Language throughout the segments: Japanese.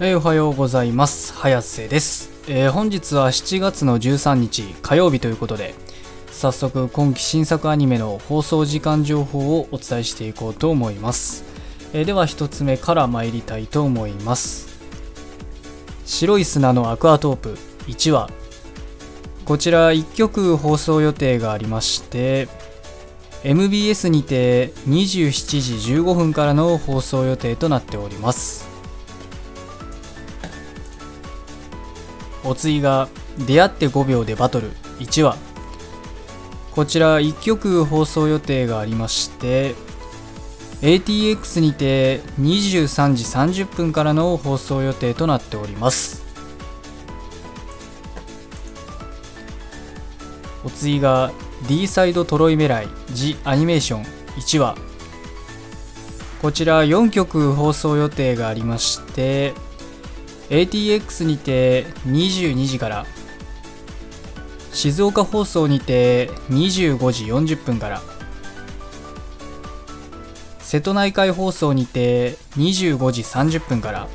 えーおはようございます。早瀬です、えー本日は7月の13日火曜日ということで早速今期新作アニメの放送時間情報をお伝えしていこうと思います、えーでは1つ目から参りたいと思います。白い砂のアクアトープ1話。こちら1曲放送予定がありまして MBS にて27時15分からの放送予定となっております。お次が「出会って5秒でバトル」1話。こちら1曲放送予定がありまして ATX にて23時30分からの放送予定となっております。お次が D サイドトロイメライ「ジ・アニメーション」1話。こちら4曲放送予定がありまして ATX にて22時から静岡放送にて25時40分から瀬戸内海放送にて25時30分から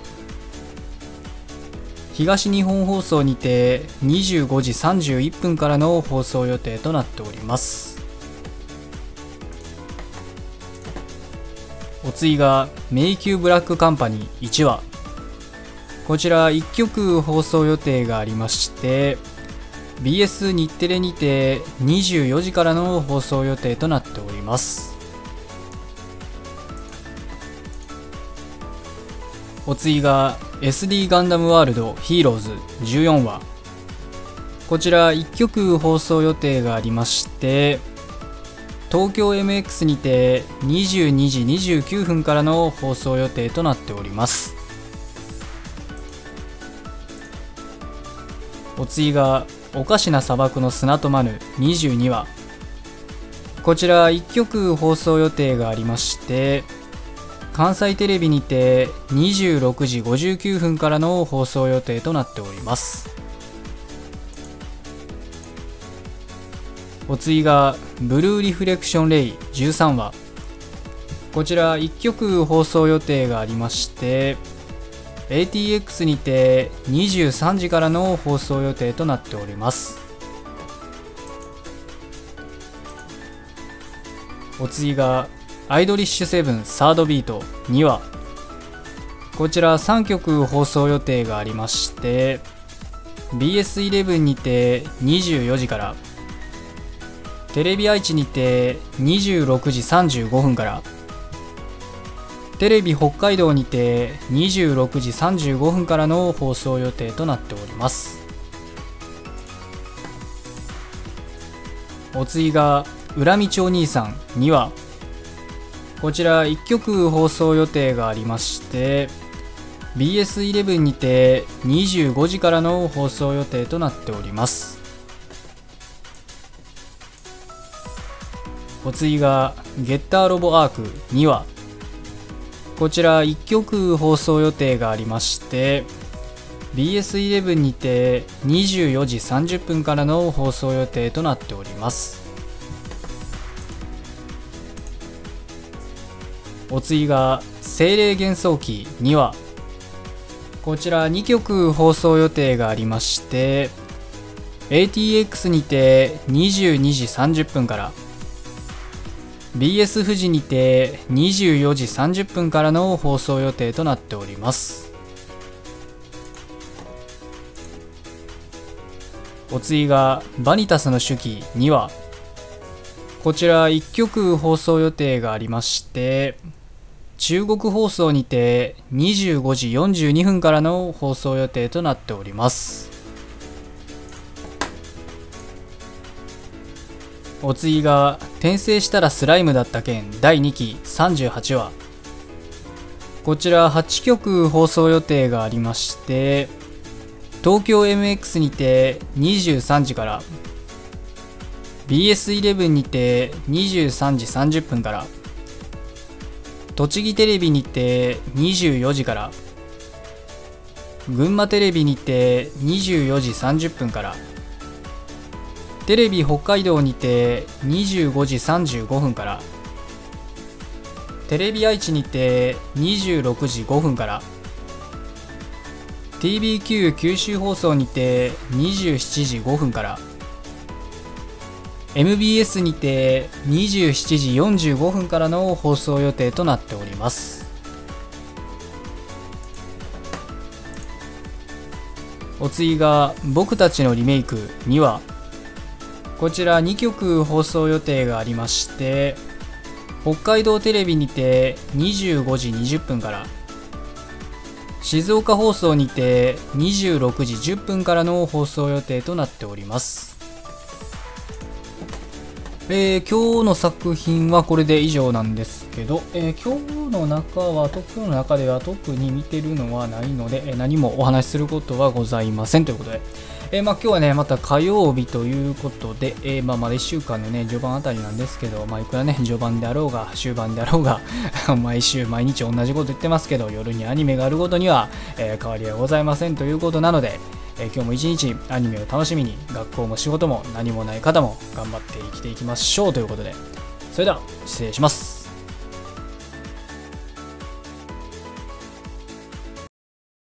東日本放送にて25時31分からの放送予定となっております。お次が「迷宮ブラックカンパニー」1話こちら1曲放送予定がありまして BS 日テレにて24時からの放送予定となっております。お次が SD ガンダムワールドヒーローズ14話。こちら1曲放送予定がありまして東京 MX にて22時29分からの放送予定となっております。お次が「おかしな砂漠の砂とマヌ」22話こちら1曲放送予定がありまして関西テレビにて26時59分からの放送予定となっております。お次が「ブルーリフレクションレイ」13話こちら1曲放送予定がありまして ATX にて23時からの放送予定となっております。お次がアイドリッシュセブンサードビート2話こちら3曲放送予定がありまして BS11 にて24時からテレビ愛知にて26時35分からテレビ北海道にて26時35分からの放送予定となっております。お次が「裏道お兄さん」2話こちら1曲放送予定がありまして BS11 にて25時からの放送予定となっております。お次が「ゲッターロボアーク」2話こちら1曲放送予定がありまして BS11 にて24時30分からの放送予定となっております。お次が「精霊幻想記」2話こちら2曲放送予定がありまして ATX にて22時30分から BS 富士にて24時30分からの放送予定となっております。お次が「バニタスの手記」2話こちら1曲放送予定がありまして中国放送にて25時42分からの放送予定となっております。お次が「転生したらスライムだった件」第2期38話。こちら8曲放送予定がありまして東京 MX にて23時から BS11 にて23時30分から栃木テレビにて24時から群馬テレビにて24時30分からテレビ北海道にて25時35分からテレビ愛知にて26時5分から TBQ 九州放送にて27時5分から MBS にて27時45分からの放送予定となっております。お次が僕たちのリメイク2話こちら2曲放送予定がありまして北海道テレビにて25時20分から静岡放送にて26時10分からの放送予定となっております。えー、今日の作品はこれで以上なんですけど、えー、今日の中は、今日の中では特に見てるのはないので、えー、何もお話しすることはございませんということで、えまあ、今日はね、また火曜日ということで、えまあ、まだ1週間のね、序盤あたりなんですけど、まあ、いくらね、序盤であろうが、終盤であろうが、毎週毎日同じこと言ってますけど、夜にアニメがあることには、え変わりはございませんということなので、え今日も一日アニメを楽しみに学校も仕事も何もない方も頑張って生きていきましょうということで。それでは失礼します。